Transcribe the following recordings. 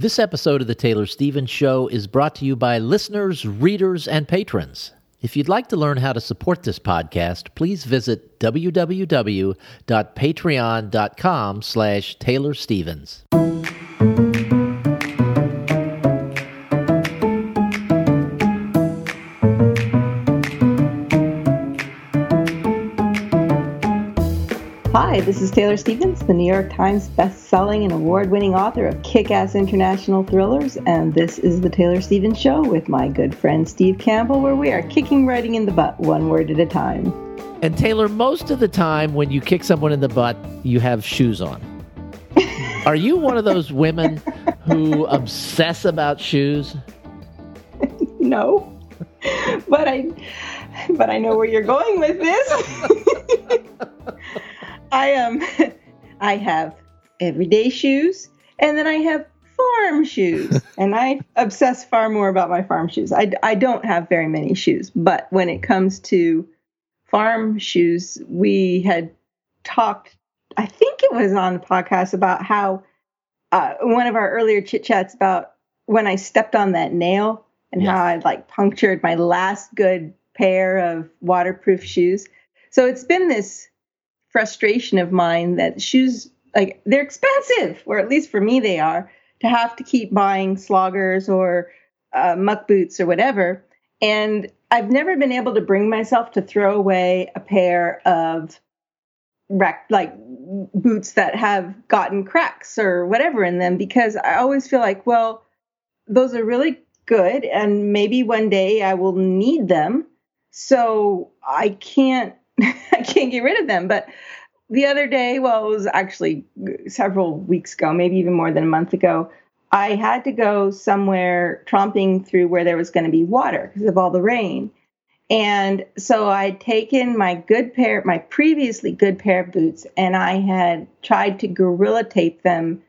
This episode of The Taylor Stevens Show is brought to you by listeners, readers, and patrons. If you'd like to learn how to support this podcast, please visit www.patreon.com slash Taylor Stevens. Hi, this is Taylor Stevens, the New York Times best-selling and award-winning author of kick-ass international thrillers, and this is the Taylor Stevens Show with my good friend Steve Campbell, where we are kicking writing in the butt one word at a time. And Taylor, most of the time when you kick someone in the butt, you have shoes on. Are you one of those women who obsess about shoes? no, but I, but I know where you're going with this. I um I have everyday shoes and then I have farm shoes and I obsess far more about my farm shoes. I, I don't have very many shoes, but when it comes to farm shoes, we had talked I think it was on the podcast about how uh, one of our earlier chit chats about when I stepped on that nail and yes. how I like punctured my last good pair of waterproof shoes. So it's been this frustration of mine that shoes like they're expensive, or at least for me they are, to have to keep buying sloggers or uh, muck boots or whatever. And I've never been able to bring myself to throw away a pair of wreck like boots that have gotten cracks or whatever in them because I always feel like, well, those are really good and maybe one day I will need them. So I can't I can't get rid of them. But the other day, well, it was actually several weeks ago, maybe even more than a month ago, I had to go somewhere tromping through where there was going to be water because of all the rain. And so I'd taken my good pair, my previously good pair of boots, and I had tried to gorilla tape them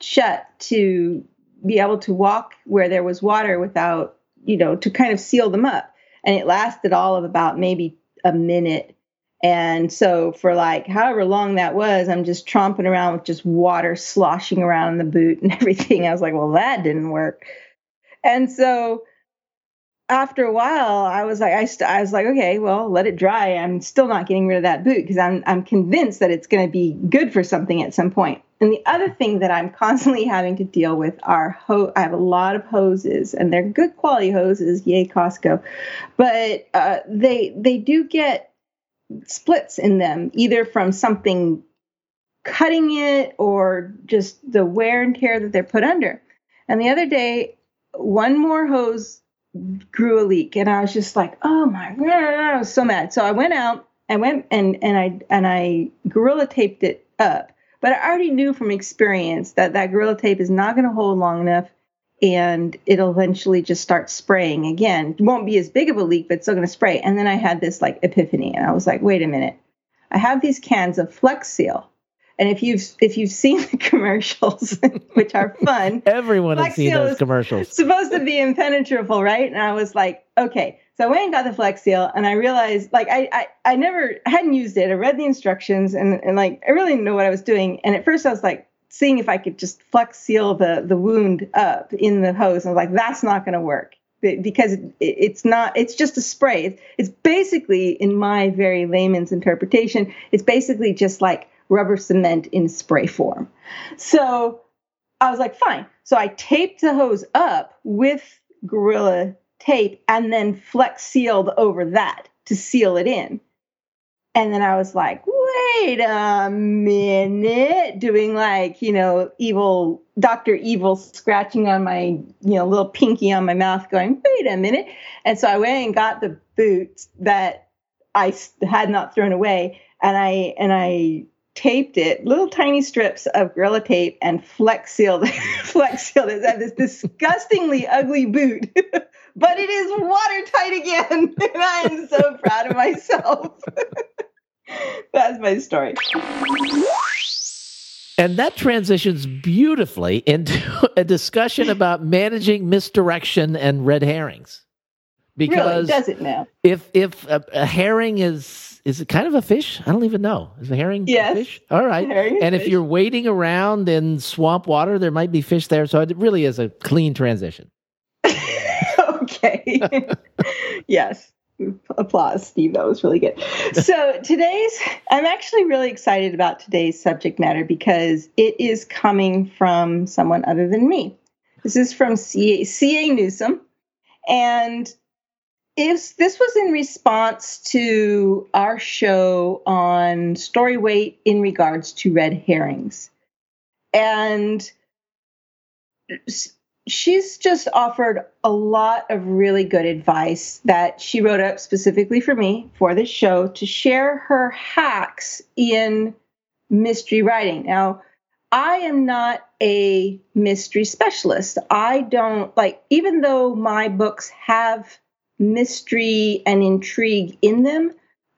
shut to be able to walk where there was water without, you know, to kind of seal them up. And it lasted all of about maybe a minute. And so for like however long that was, I'm just tromping around with just water sloshing around in the boot and everything. I was like, well, that didn't work. And so after a while, I was like, I, st- I was like, okay, well, let it dry. I'm still not getting rid of that boot because I'm I'm convinced that it's going to be good for something at some point. And the other thing that I'm constantly having to deal with are ho- I have a lot of hoses, and they're good quality hoses. Yay, Costco! But uh, they they do get splits in them, either from something cutting it or just the wear and tear that they're put under. And the other day, one more hose grew a leak, and I was just like, "Oh my god!" I was so mad. So I went out, I went and and I and I gorilla taped it up. But I already knew from experience that that gorilla tape is not going to hold long enough and it'll eventually just start spraying again. It won't be as big of a leak, but it's still going to spray. And then I had this like epiphany, and I was like, wait a minute, I have these cans of Flex Seal. And if you've if you've seen the commercials, which are fun, everyone Flex has seen those commercials. Supposed to be impenetrable, right? And I was like, okay. So I went and got the Flex Seal, and I realized like I I, I never hadn't used it. I read the instructions, and and like I really didn't know what I was doing. And at first I was like, seeing if I could just flex seal the the wound up in the hose. And I was like, that's not going to work because it, it's not. It's just a spray. It's basically, in my very layman's interpretation, it's basically just like rubber cement in spray form. So I was like, fine. So I taped the hose up with Gorilla tape and then flex sealed over that to seal it in. And then I was like, wait a minute, doing like, you know, evil, Dr. Evil scratching on my, you know, little pinky on my mouth, going, wait a minute. And so I went and got the boots that I had not thrown away. And I, and I, taped it, little tiny strips of Gorilla tape, and flex sealed, flex sealed it. This disgustingly ugly boot, but it is watertight again, and I am so proud of myself. That's my story. And that transitions beautifully into a discussion about managing misdirection and red herrings. Because really, does it now? If if a, a, herring is is it kind of a fish? I don't even know. Is a herring yes. a fish? All right. And if fish. you're wading around in swamp water, there might be fish there. So it really is a clean transition. okay. yes. Applause, Steve. That was really good. So today's, I'm actually really excited about today's subject matter because it is coming from someone other than me. This is from C.A. C.A. Newsome. And if this was in response to our show on story weight in regards to red herrings. And she's just offered a lot of really good advice that she wrote up specifically for me for this show to share her hacks in mystery writing. Now, I am not a mystery specialist. I don't like, even though my books have mystery and intrigue in them,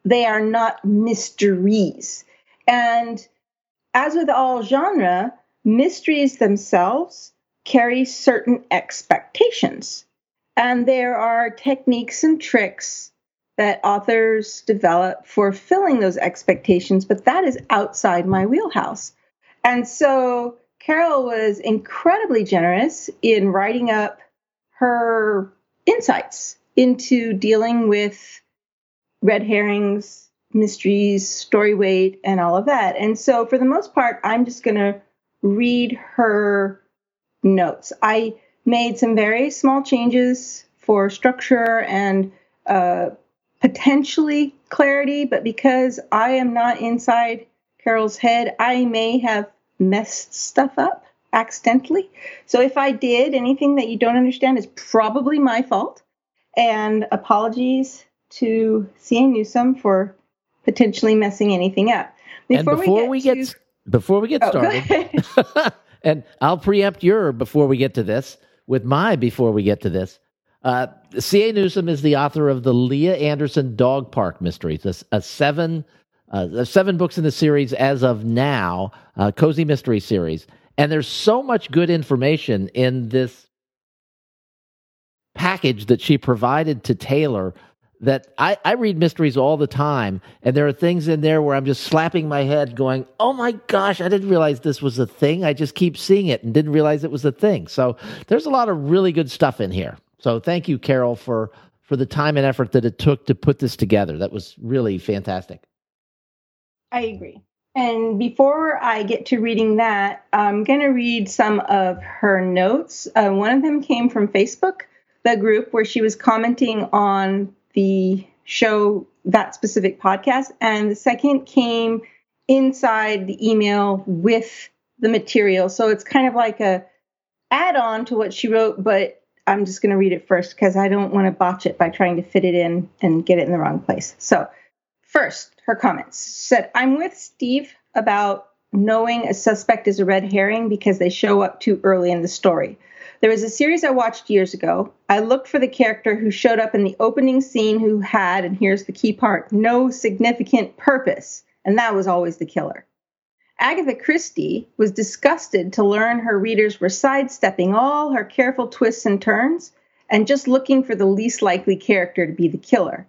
they are not mysteries. And as with all genre, mysteries themselves carry certain expectations. And there are techniques and tricks that authors develop for filling those expectations, but that is outside my wheelhouse. And so Carol was incredibly generous in writing up her insights into dealing with red herrings, mysteries, story weight, and all of that. And so, for the most part, I'm just going to read her notes. I made some very small changes for structure and uh, potentially clarity, but because I am not inside Carol's head, I may have messed stuff up accidentally. So if I did anything that you don't understand, is probably my fault. And apologies to C.A. Newsome for potentially messing anything up. Before and before we get, we get to, before we get oh, started, and I'll preempt your before we get to this with my before we get to this. Uh, C.A. Newsome is the author of the Lia Anderson Dog Park Mysteries, a, a seven uh, seven books in the series as of now, uh, cozy mystery series, and there's so much good information in this package that she provided to Taylor that I, I read mysteries all the time, and there are things in there where I'm just slapping my head, going, "Oh my gosh, I didn't realize this was a thing. I just keep seeing it and didn't realize it was a thing." So there's a lot of really good stuff in here. So thank you, Carol, for for the time and effort that it took to put this together. That was really fantastic. I agree. And before I get to reading that, I'm going to read some of her notes. Uh, one of them came from Facebook, the group where she was commenting on the show, that specific podcast. And the second came inside the email with the material. So it's kind of like a add on to what she wrote, but I'm just going to read it first because I don't want to botch it by trying to fit it in and get it in the wrong place. So, first, her comments said, I'm with Steve about knowing a suspect is a red herring because they show up too early in the story. There was a series I watched years ago. I looked for the character who showed up in the opening scene who had, and here's the key part, no significant purpose, and that was always the killer. Agatha Christie was disgusted to learn her readers were sidestepping all her careful twists and turns and just looking for the least likely character to be the killer.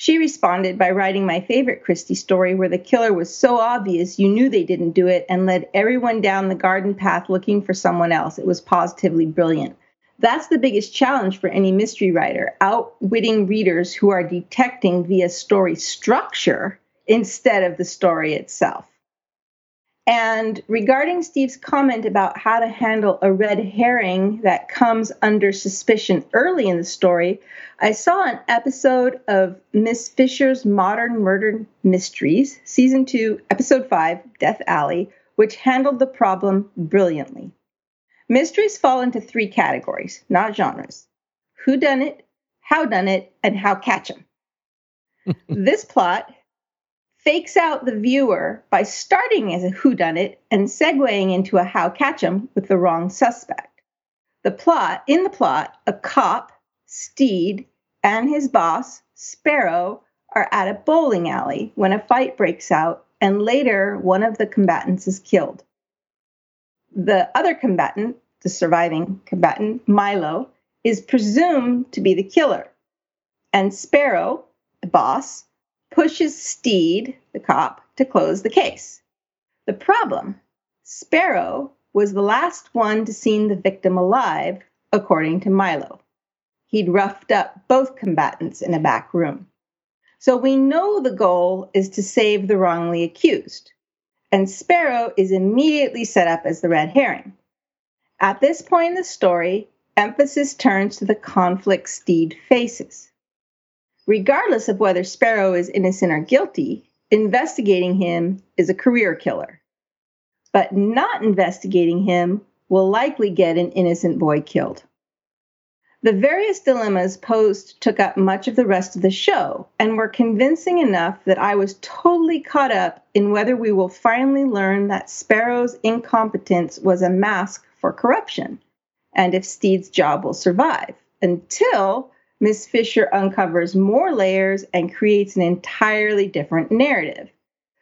She responded by writing my favorite Christie story where the killer was so obvious you knew they didn't do it and led everyone down the garden path looking for someone else. It was positively brilliant. That's the biggest challenge for any mystery writer outwitting readers who are detecting via story structure instead of the story itself. And regarding Steve's comment about how to handle a red herring that comes under suspicion early in the story, I saw an episode of Miss Fisher's Modern Murder Mysteries, Season 2, Episode 5, Death Alley, which handled the problem brilliantly. Mysteries fall into three categories, not genres who done it, how done it, and how catch 'em. this plot fakes out the viewer by starting as a whodunit and segueing into a how catch 'em with the wrong suspect. The plot, in the plot, a cop, Steed, and his boss, Sparrow, are at a bowling alley when a fight breaks out, and later one of the combatants is killed. The other combatant, the surviving combatant, Milo, is presumed to be the killer. and Sparrow, the boss, pushes Steed, the cop, to close the case. The problem Sparrow was the last one to see the victim alive, according to Milo. He'd roughed up both combatants in a back room. So we know the goal is to save the wrongly accused, and Sparrow is immediately set up as the red herring. At this point in the story, emphasis turns to the conflict Steed faces. Regardless of whether Sparrow is innocent or guilty, investigating him is a career killer. But not investigating him will likely get an innocent boy killed. The various dilemmas posed took up much of the rest of the show and were convincing enough that I was totally caught up in whether we will finally learn that Sparrow's incompetence was a mask for corruption and if Steed's job will survive until Miss Fisher uncovers more layers and creates an entirely different narrative.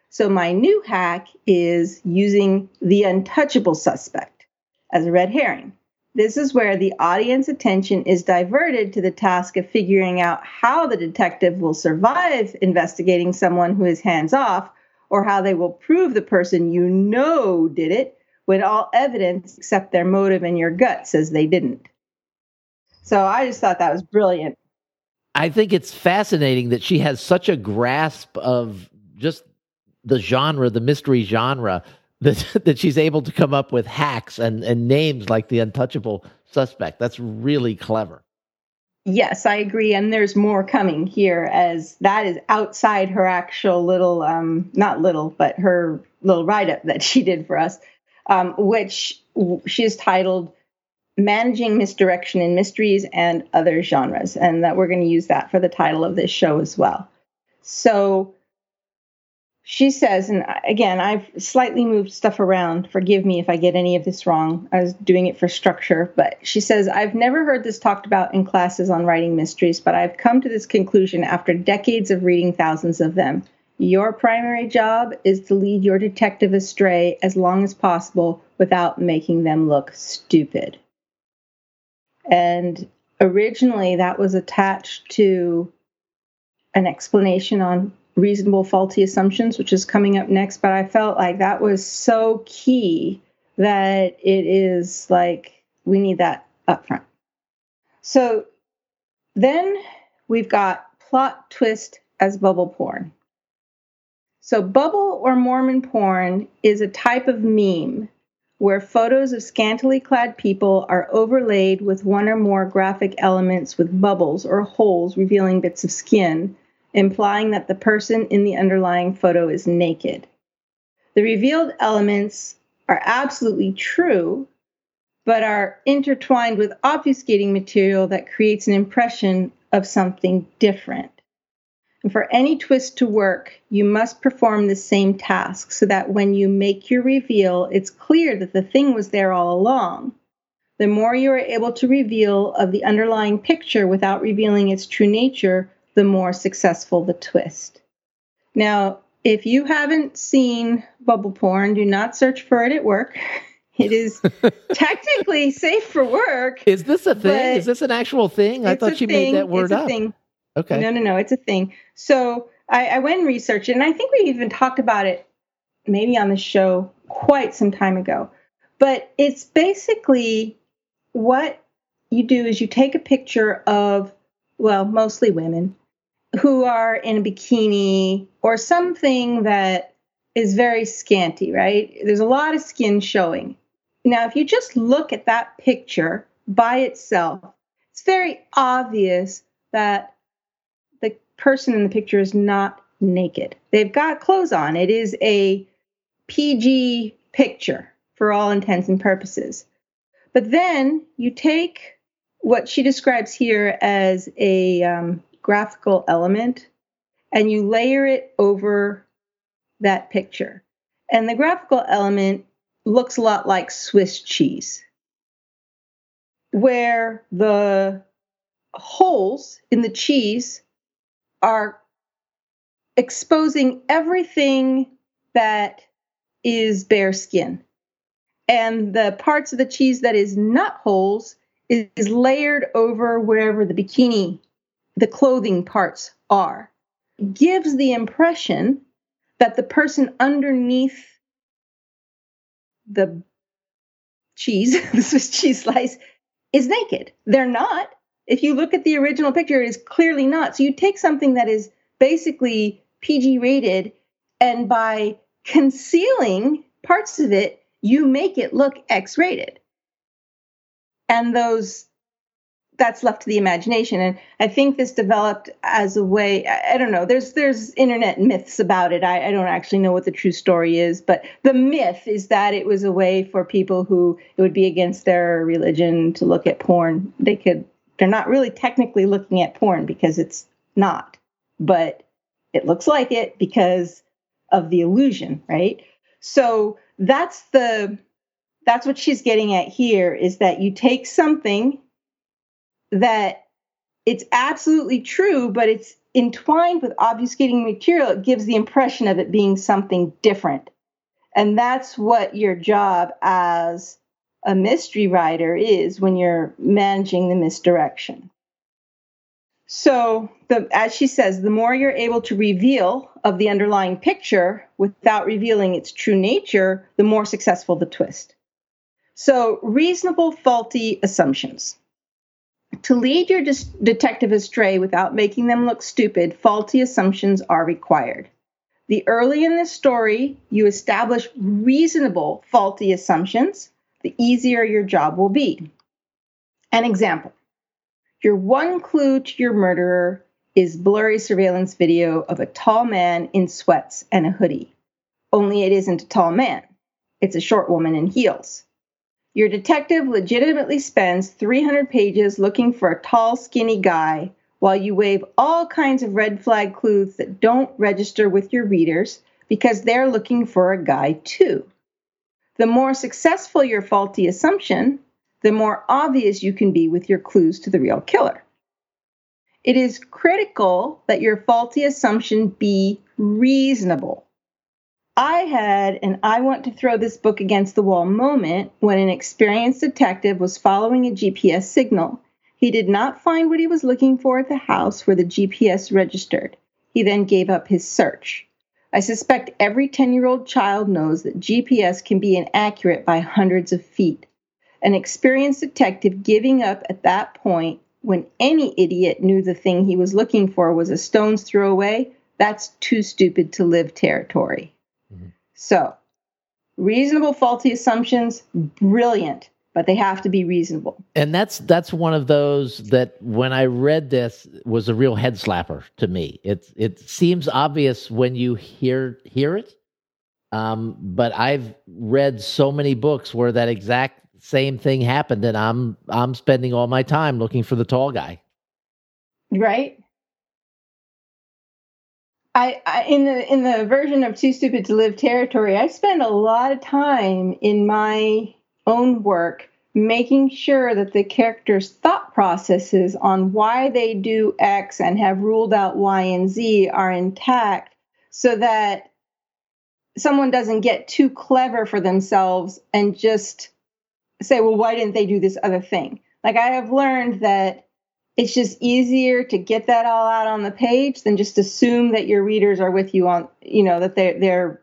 So, my new hack is using the untouchable suspect as a red herring. This is where the audience attention is diverted to the task of figuring out how the detective will survive investigating someone who is hands off or how they will prove the person you know did it when all evidence except their motive and your gut says they didn't. So I just thought that was brilliant. I think it's fascinating that she has such a grasp of just the genre, the mystery genre, that that she's able to come up with hacks and and names like the untouchable suspect. That's really clever. Yes, I agree, and there's more coming here as that is outside her actual little, um, not little, but her little write up that she did for us, um, which she is titled "Managing Misdirection in Mysteries and Other Genres," and that we're going to use that for the title of this show as well. So she says, and again, I've slightly moved stuff around. Forgive me if I get any of this wrong. I was doing it for structure, but she says, I've never heard this talked about in classes on writing mysteries, but I've come to this conclusion after decades of reading thousands of them. Your primary job is to lead your detective astray as long as possible without making them look stupid. And originally, that was attached to an explanation on reasonable faulty assumptions, which is coming up next. But I felt like that was so key that it is like we need that up front. So then we've got plot twist as bubble porn. So, bubble or Mormon porn is a type of meme where photos of scantily clad people are overlaid with one or more graphic elements with bubbles or holes revealing bits of skin implying that the person in the underlying photo is naked. The revealed elements are absolutely true, but are intertwined with obfuscating material that creates an impression of something different. And for any twist to work, you must perform the same task so that when you make your reveal, it's clear that the thing was there all along. The more you are able to reveal of the underlying picture without revealing its true nature, the more successful the twist. Now, if you haven't seen bubble porn, do not search for it at work. It is technically safe for work. Is this a thing? Is this an actual thing? I thought you thing. made that word it's a up. Thing. Okay. No, no, no. It's a thing. So I, I went and researched it, and I think we even talked about it maybe on the show quite some time ago. But it's basically what you do is you take a picture of, well, mostly women, who are in a bikini or something that is very scanty, right? There's a lot of skin showing. Now, if you just look at that picture by itself, it's very obvious that person in the picture is not naked. They've got clothes on. It is a PG picture for all intents and purposes. But then you take what she describes here as a um, graphical element and you layer it over that picture. And the graphical element looks a lot like Swiss cheese, where the holes in the cheese are exposing everything that is bare skin. And the parts of the cheese that is not holes is, is layered over wherever the bikini the clothing parts are gives the impression that the person underneath the cheese, the Swiss cheese slice, is naked. They're not. If you look at the original picture, it is clearly not. So you take something that is basically PG rated, and by concealing parts of it, you make it look X rated. And those that's left to the imagination and i think this developed as a way i, I don't know there's there's internet myths about it I, I, don't actually know what the true story is but the myth is that it was a way for people who it would be against their religion to look at porn they could they're not really technically looking at porn because it's not but it looks like it because of the illusion right so that's the that's what she's getting at here is that you take something that it's absolutely true, but it's entwined with obfuscating material. It gives the impression of it being something different. And that's what your job as a mystery writer is when you're managing the misdirection. So, the, as she says, the more you're able to reveal of the underlying picture without revealing its true nature, the more successful the twist. So, reasonable faulty assumptions. To lead your dis- detective astray without making them look stupid, faulty assumptions are required. The early in the story you establish reasonable faulty assumptions, the easier your job will be. An example Your one clue to your murderer is blurry surveillance video of a tall man in sweats and a hoodie. Only it isn't a tall man, it's a short woman in heels. Your detective legitimately spends 300 pages looking for a tall, skinny guy while you wave all kinds of red flag clues that don't register with your readers because they're looking for a guy too. The more successful your faulty assumption, the more obvious you can be with your clues to the real killer. It is critical that your faulty assumption be reasonable. I had an I want to throw this book against the wall moment when an experienced detective was following a GPS signal. He did not find what he was looking for at the house where the GPS registered. He then gave up his search. I suspect every 10 year old child knows that GPS can be inaccurate by hundreds of feet. An experienced detective giving up at that point when any idiot knew the thing he was looking for was a stone's throw away, that's too stupid to live territory. Mm-hmm. So, reasonable faulty assumptions, brilliant, but they have to be reasonable. And that's that's one of those that when I read this was a real head slapper to me. It it seems obvious when you hear hear it. Um, but I've read so many books where that exact same thing happened and I'm I'm spending all my time looking for the tall guy. Right? I, I, in the in the version of Too Stupid to Live Territory, I spend a lot of time in my own work making sure that the characters' thought processes on why they do X and have ruled out Y and Z are intact so that someone doesn't get too clever for themselves and just say, well, why didn't they do this other thing? Like I have learned that it's just easier to get that all out on the page than just assume that your readers are with you on you know that they're they're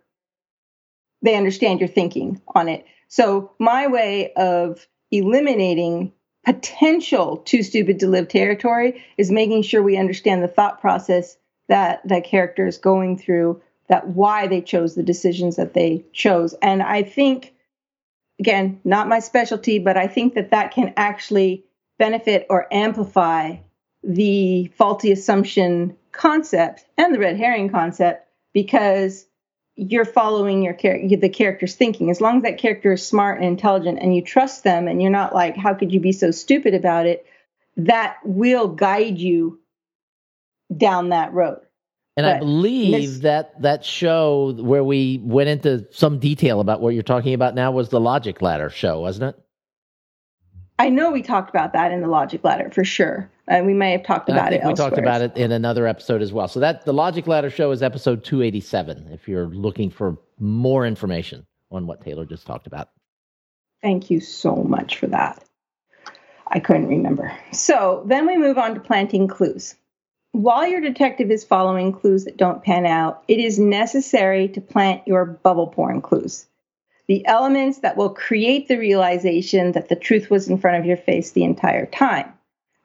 they understand your thinking on it so my way of eliminating potential too stupid to live territory is making sure we understand the thought process that that character is going through that why they chose the decisions that they chose. And i think again not my specialty but i think that that can actually benefit or amplify the faulty assumption concept and the red herring concept because you're following your char- the character's thinking as long as that character is smart and intelligent and you trust them and you're not like how could you be so stupid about it that will guide you down that road and but I believe that that show where we went into some detail about what you're talking about now was the Logic Ladder show, wasn't it? I know we talked about that in the Logic Ladder for sure. And we may have talked about I think it. We talked about it in another episode as well. So that the Logic Ladder show is episode 287 if you're looking for more information on what Taylor just talked about. Thank you so much for that. I couldn't remember. So then we move on to planting clues. while your detective is following clues that don't pan out, it is necessary to plant your bubble porn clues. The elements that will create the realization that the truth was in front of your face the entire time.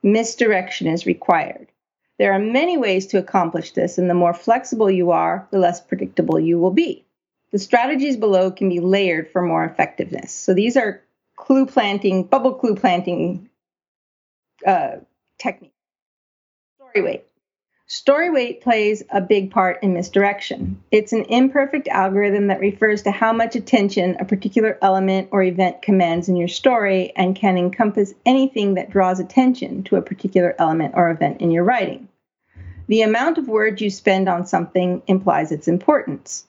Misdirection is required. There are many ways to accomplish this, and the more flexible you are, the less predictable you will be. The strategies below can be layered for more effectiveness. So these are clue planting, bubble clue planting uh, techniques. Story weight. Story weight plays a big part in misdirection. It's an imperfect algorithm that refers to how much attention a particular element or event commands in your story and can encompass anything that draws attention to a particular element or event in your writing. The amount of words you spend on something implies its importance.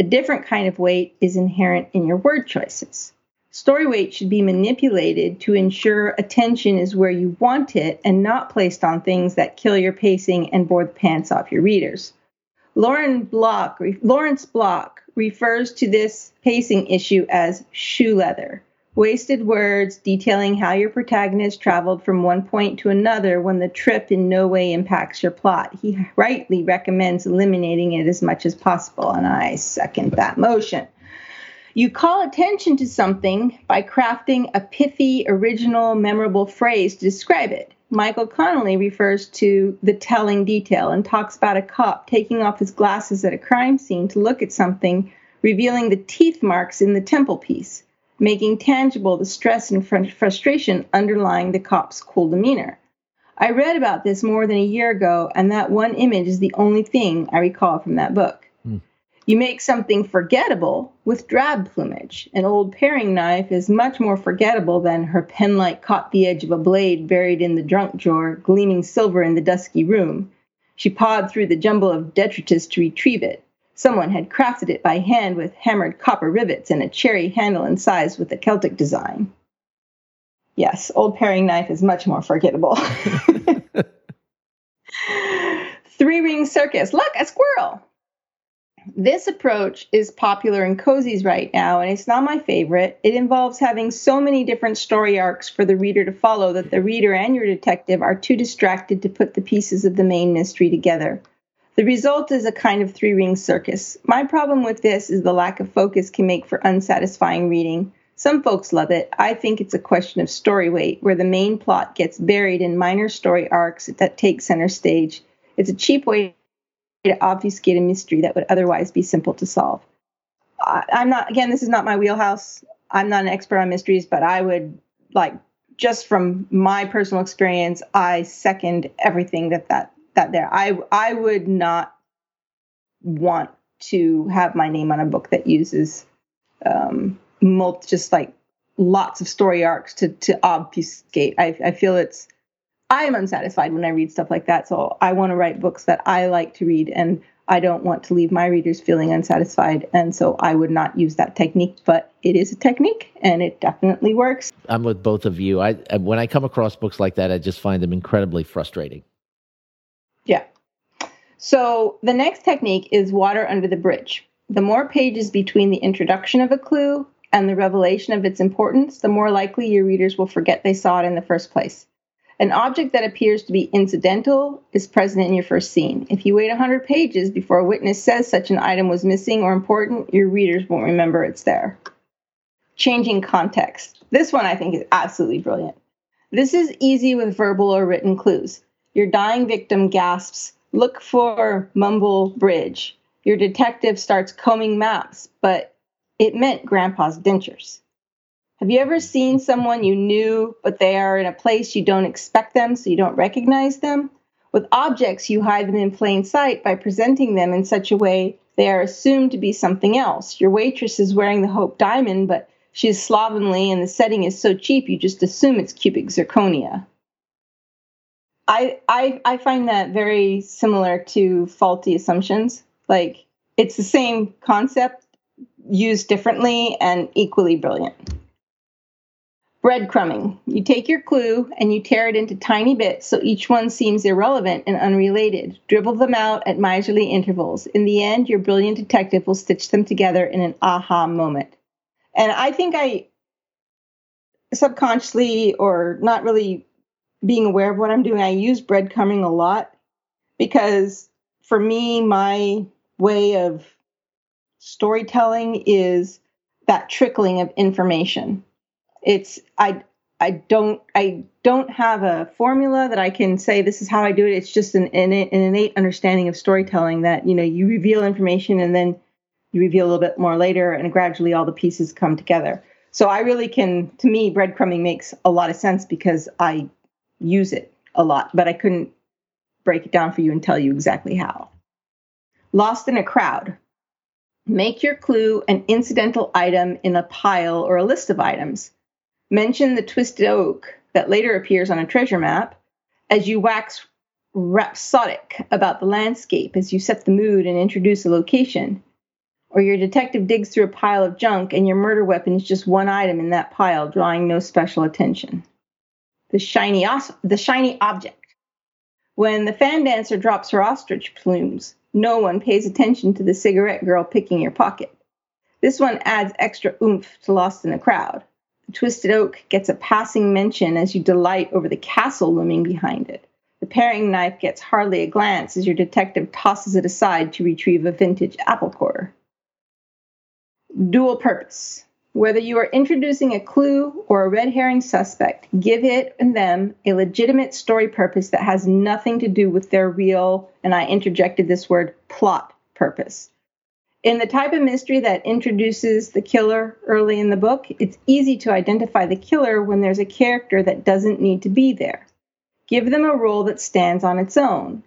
A different kind of weight is inherent in your word choices. Story weight should be manipulated to ensure attention is where you want it and not placed on things that kill your pacing and bore the pants off your readers. Lauren Block, Lawrence Block refers to this pacing issue as shoe leather. Wasted words detailing how your protagonist traveled from one point to another when the trip in no way impacts your plot. He rightly recommends eliminating it as much as possible, and I second that motion. You call attention to something by crafting a pithy, original, memorable phrase to describe it. Michael Connelly refers to the telling detail and talks about a cop taking off his glasses at a crime scene to look at something, revealing the teeth marks in the temple piece, making tangible the stress and frustration underlying the cop's cool demeanor. I read about this more than a year ago, and that one image is the only thing I recall from that book. You make something forgettable with drab plumage. An old paring knife is much more forgettable than her penlight caught the edge of a blade buried in the junk drawer, gleaming silver in the dusky room. She pawed through the jumble of detritus to retrieve it. Someone had crafted it by hand with hammered copper rivets and a cherry handle incised with a Celtic design. Yes, old paring knife is much more forgettable. Three ring circus. Look, a squirrel. This approach is popular in cozies right now, and it's not my favorite. It involves having so many different story arcs for the reader to follow that the reader and your detective are too distracted to put the pieces of the main mystery together. The result is a kind of three ring circus. My problem with this is the lack of focus can make for unsatisfying reading. Some folks love it. I think it's a question of story weight, where the main plot gets buried in minor story arcs that take center stage. It's a cheap way to obfuscate a mystery that would otherwise be simple to solve. I, I'm not, again, this is not my wheelhouse. I'm not an expert on mysteries, but I would like just from my personal experience, I second everything that that that there. I I would not want to have my name on a book that uses um, multi, just like lots of story arcs to to obfuscate. I I feel it's I am unsatisfied when I read stuff like that. So I want to write books that I like to read and I don't want to leave my readers feeling unsatisfied. And so I would not use that technique, but it is a technique and it definitely works. I'm with both of you. I when I come across books like that, I just find them incredibly frustrating. Yeah. So the next technique is water under the bridge. The more pages between the introduction of a clue and the revelation of its importance, the more likely your readers will forget they saw it in the first place. An object that appears to be incidental is present in your first scene. If you wait 100 pages before a witness says such an item was missing or important, your readers won't remember it's there. Changing context. This one I think is absolutely brilliant. This is easy with verbal or written clues. Your dying victim gasps, Look for Mumble Bridge. Your detective starts combing maps, but it meant Grandpa's dentures. Have you ever seen someone you knew, but they are in a place you don't expect them, so you don't recognize them? With objects, you hide them in plain sight by presenting them in such a way they are assumed to be something else. Your waitress is wearing the Hope Diamond, but she is slovenly and the setting is so cheap you just assume it's cubic zirconia. I, I I find that very similar to faulty assumptions. Like it's the same concept used differently and equally brilliant. Breadcrumbing. You take your clue and you tear it into tiny bits so each one seems irrelevant and unrelated. Dribble them out at miserly intervals. In the end, your brilliant detective will stitch them together in an aha moment. And I think I subconsciously or not really being aware of what I'm doing, I use breadcrumbing a lot because for me, my way of storytelling is that trickling of information. It's I I don't I don't have a formula that I can say this is how I do it. It's just an, an, an innate understanding of storytelling that you know you reveal information and then you reveal a little bit more later, and gradually all the pieces come together. So I really can, to me, breadcrumbing makes a lot of sense because I use it a lot, but I couldn't break it down for you and tell you exactly how. Lost in a crowd. Make your clue an incidental item in a pile or a list of items. Mention the twisted oak that later appears on a treasure map as you wax rhapsodic about the landscape as you set the mood and introduce a location. Or your detective digs through a pile of junk and your murder weapon is just one item in that pile, drawing no special attention. The shiny, os- the shiny object. When the fan dancer drops her ostrich plumes, no one pays attention to the cigarette girl picking your pocket. This one adds extra oomph to Lost in a Crowd. Twisted Oak gets a passing mention as you delight over the castle looming behind it. The paring knife gets hardly a glance as your detective tosses it aside to retrieve a vintage apple core. Dual purpose. Whether you are introducing a clue or a red herring suspect, give it and them a legitimate story purpose that has nothing to do with their real, and I interjected this word, plot purpose. In the type of mystery that introduces the killer early in the book, it's easy to identify the killer when there's a character that doesn't need to be there. Give them a role that stands on its own.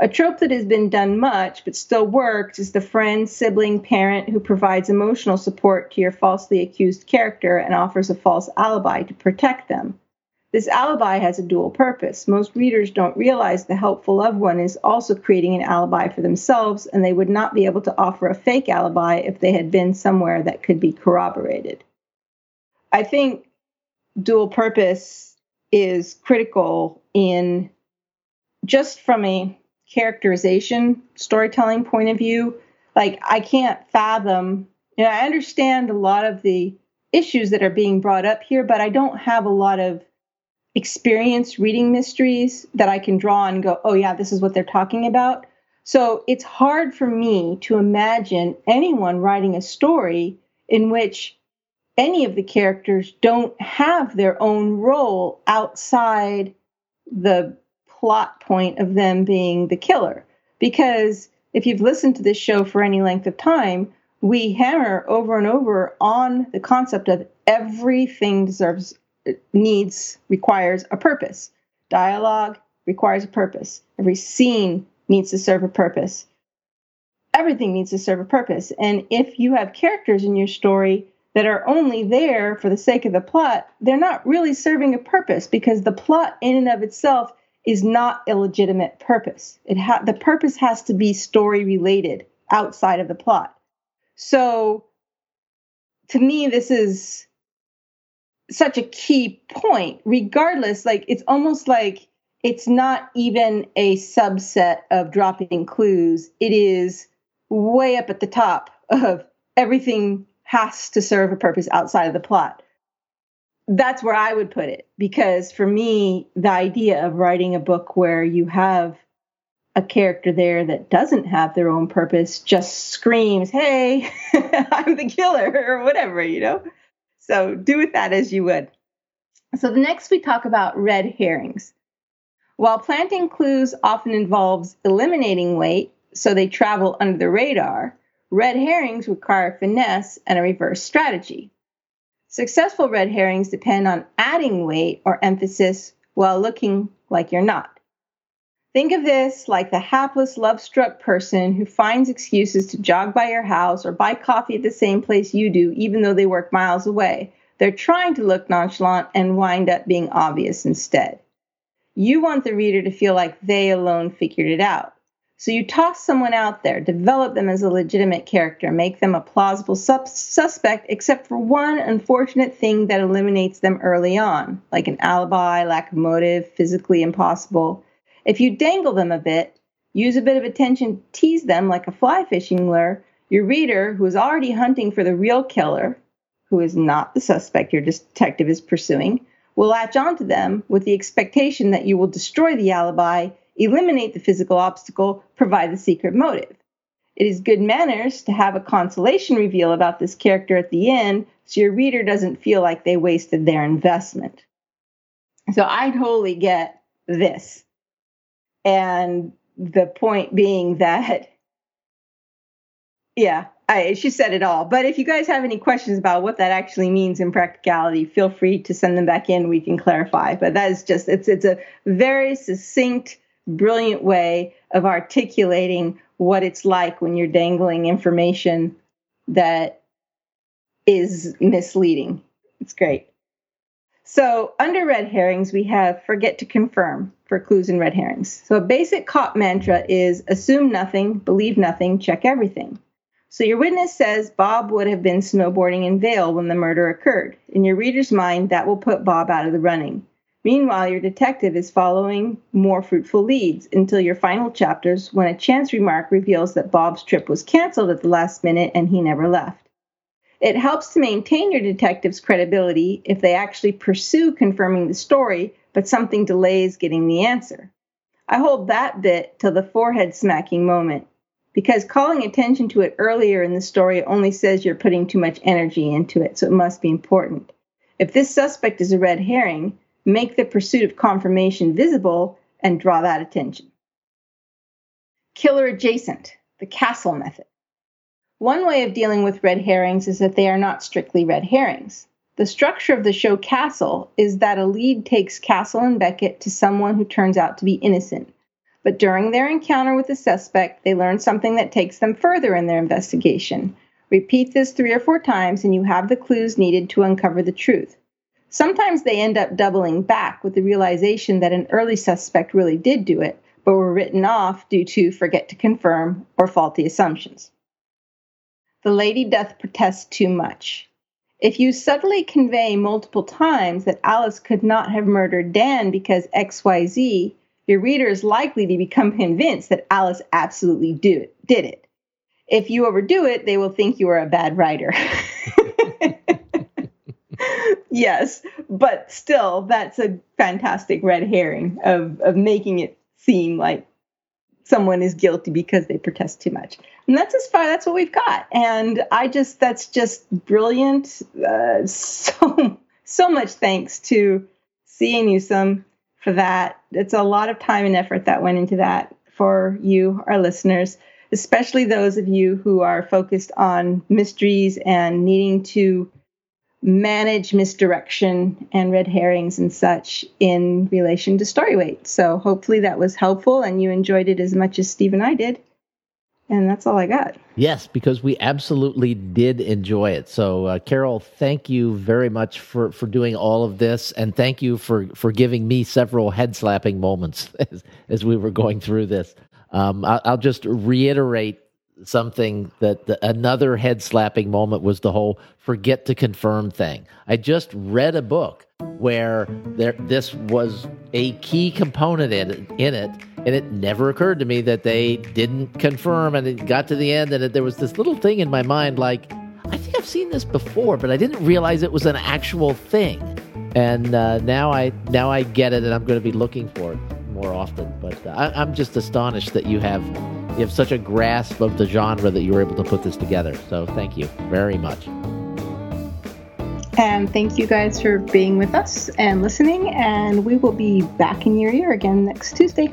A trope that has been done much but still works is the friend, sibling, parent who provides emotional support to your falsely accused character and offers a false alibi to protect them. This alibi has a dual purpose. Most readers don't realize the helpful loved one is also creating an alibi for themselves, and they would not be able to offer a fake alibi if they had been somewhere that could be corroborated. I think dual purpose is critical in just from a characterization storytelling point of view like i can't fathom you know i understand a lot of the issues that are being brought up here but i don't have a lot of experience reading mysteries that i can draw and go oh yeah this is what they're talking about so it's hard for me to imagine anyone writing a story in which any of the characters don't have their own role outside the plot point of them being the killer. Because if you've listened to this show for any length of time, we hammer over and over on the concept of everything deserves, needs, requires a purpose. Dialogue requires a purpose. Every scene needs to serve a purpose. Everything needs to serve a purpose. And if you have characters in your story that are only there for the sake of the plot, they're not really serving a purpose because the plot in and of itself is not a legitimate purpose. It ha- the purpose has to be story related outside of the plot. So to me this is such a key point regardless like it's almost like it's not even a subset of dropping clues. It is way up at the top of everything has to serve a purpose outside of the plot that's where I would put it because for me, the idea of writing a book where you have a character there that doesn't have their own purpose just screams, Hey, I'm the killer, or whatever, you know? So do with that as you would. So, the next we talk about red herrings. While planting clues often involves eliminating weight so they travel under the radar, red herrings require finesse and a reverse strategy. Successful red herrings depend on adding weight or emphasis while looking like you're not. Think of this like the hapless, love struck person who finds excuses to jog by your house or buy coffee at the same place you do, even though they work miles away. They're trying to look nonchalant and wind up being obvious instead. You want the reader to feel like they alone figured it out. So you toss someone out there, develop them as a legitimate character, make them a plausible sub- suspect, except for one unfortunate thing that eliminates them early on, like an alibi, lack of motive, physically impossible. If you dangle them a bit, use a bit of attention, tease them like a fly fishing lure, your reader, who is already hunting for the real killer, who is not the suspect your detective is pursuing, will latch onto them with the expectation that you will destroy the alibi eliminate the physical obstacle, provide the secret motive. It is good manners to have a consolation reveal about this character at the end so your reader doesn't feel like they wasted their investment. So I totally get this. And the point being that, yeah, I, she said it all. But if you guys have any questions about what that actually means in practicality, feel free to send them back in. We can clarify. But that is just it's it's a very succinct, brilliant way of articulating what it's like when you're dangling information that is misleading. It's great. So under red herrings, we have forget to confirm for clues and red herrings. So a basic cop mantra is assume nothing, believe nothing, check everything. So your witness says Bob would have been snowboarding in Vail when the murder occurred. In your reader's mind, that will put Bob out of the running. Meanwhile, your detective is following more fruitful leads until your final chapters when a chance remark reveals that Bob's trip was canceled at the last minute and he never left. It helps to maintain your detective's credibility if they actually pursue confirming the story, but something delays getting the answer. I hold that bit till the forehead smacking moment because calling attention to it earlier in the story only says you're putting too much energy into it, so it must be important. If this suspect is a red herring, make the pursuit of confirmation visible and draw that attention. Killer adjacent, the castle method. One way of dealing with red herrings is that they are not strictly red herrings. The structure of the show Castle is that a lead takes Castle and Beckett to someone who turns out to be innocent but during their encounter with the suspect, they learn something that takes them further in their investigation. Repeat this three or four times, and you have the clues needed to uncover the truth. Sometimes they end up doubling back with the realization that an early suspect really did do it, but were written off due to forget to confirm or faulty assumptions. The lady doth protest too much. If you subtly convey multiple times that Alice could not have murdered Dan because XYZ, your reader is likely to become convinced that Alice absolutely do, did it. If you overdo it, they will think you are a bad writer. yes, but still, that's a fantastic red herring of, of making it seem like someone is guilty because they protest too much. And that's as far, that's what we've got. And I just, that's just brilliant. Uh, so, so much thanks to C.A. Newsome for that. It's a lot of time and effort that went into that for you, our listeners, especially those of you who are focused on mysteries and needing to manage misdirection and red herrings and such in relation to story weight. So hopefully that was helpful and you enjoyed it as much as Steve and I did. And that's all I got. Yes, because we absolutely did enjoy it. So, uh, Carol, thank you very much for, for doing all of this, and thank you for, for giving me several head slapping moments as, as we were going through this. Um, I, will just reiterate something that the, another head slapping moment was the whole forget to confirm thing. I just read a book where there this was a key component in in it and it never occurred to me that they didn't confirm and it got to the end and it, there was this little thing in my mind like i think i've seen this before but i didn't realize it was an actual thing and uh, now i now i get it and i'm going to be looking for it more often but uh, I, i'm just astonished that you have you have such a grasp of the genre that you were able to put this together so thank you very much and thank you guys for being with us and listening. And we will be back in your ear again next Tuesday.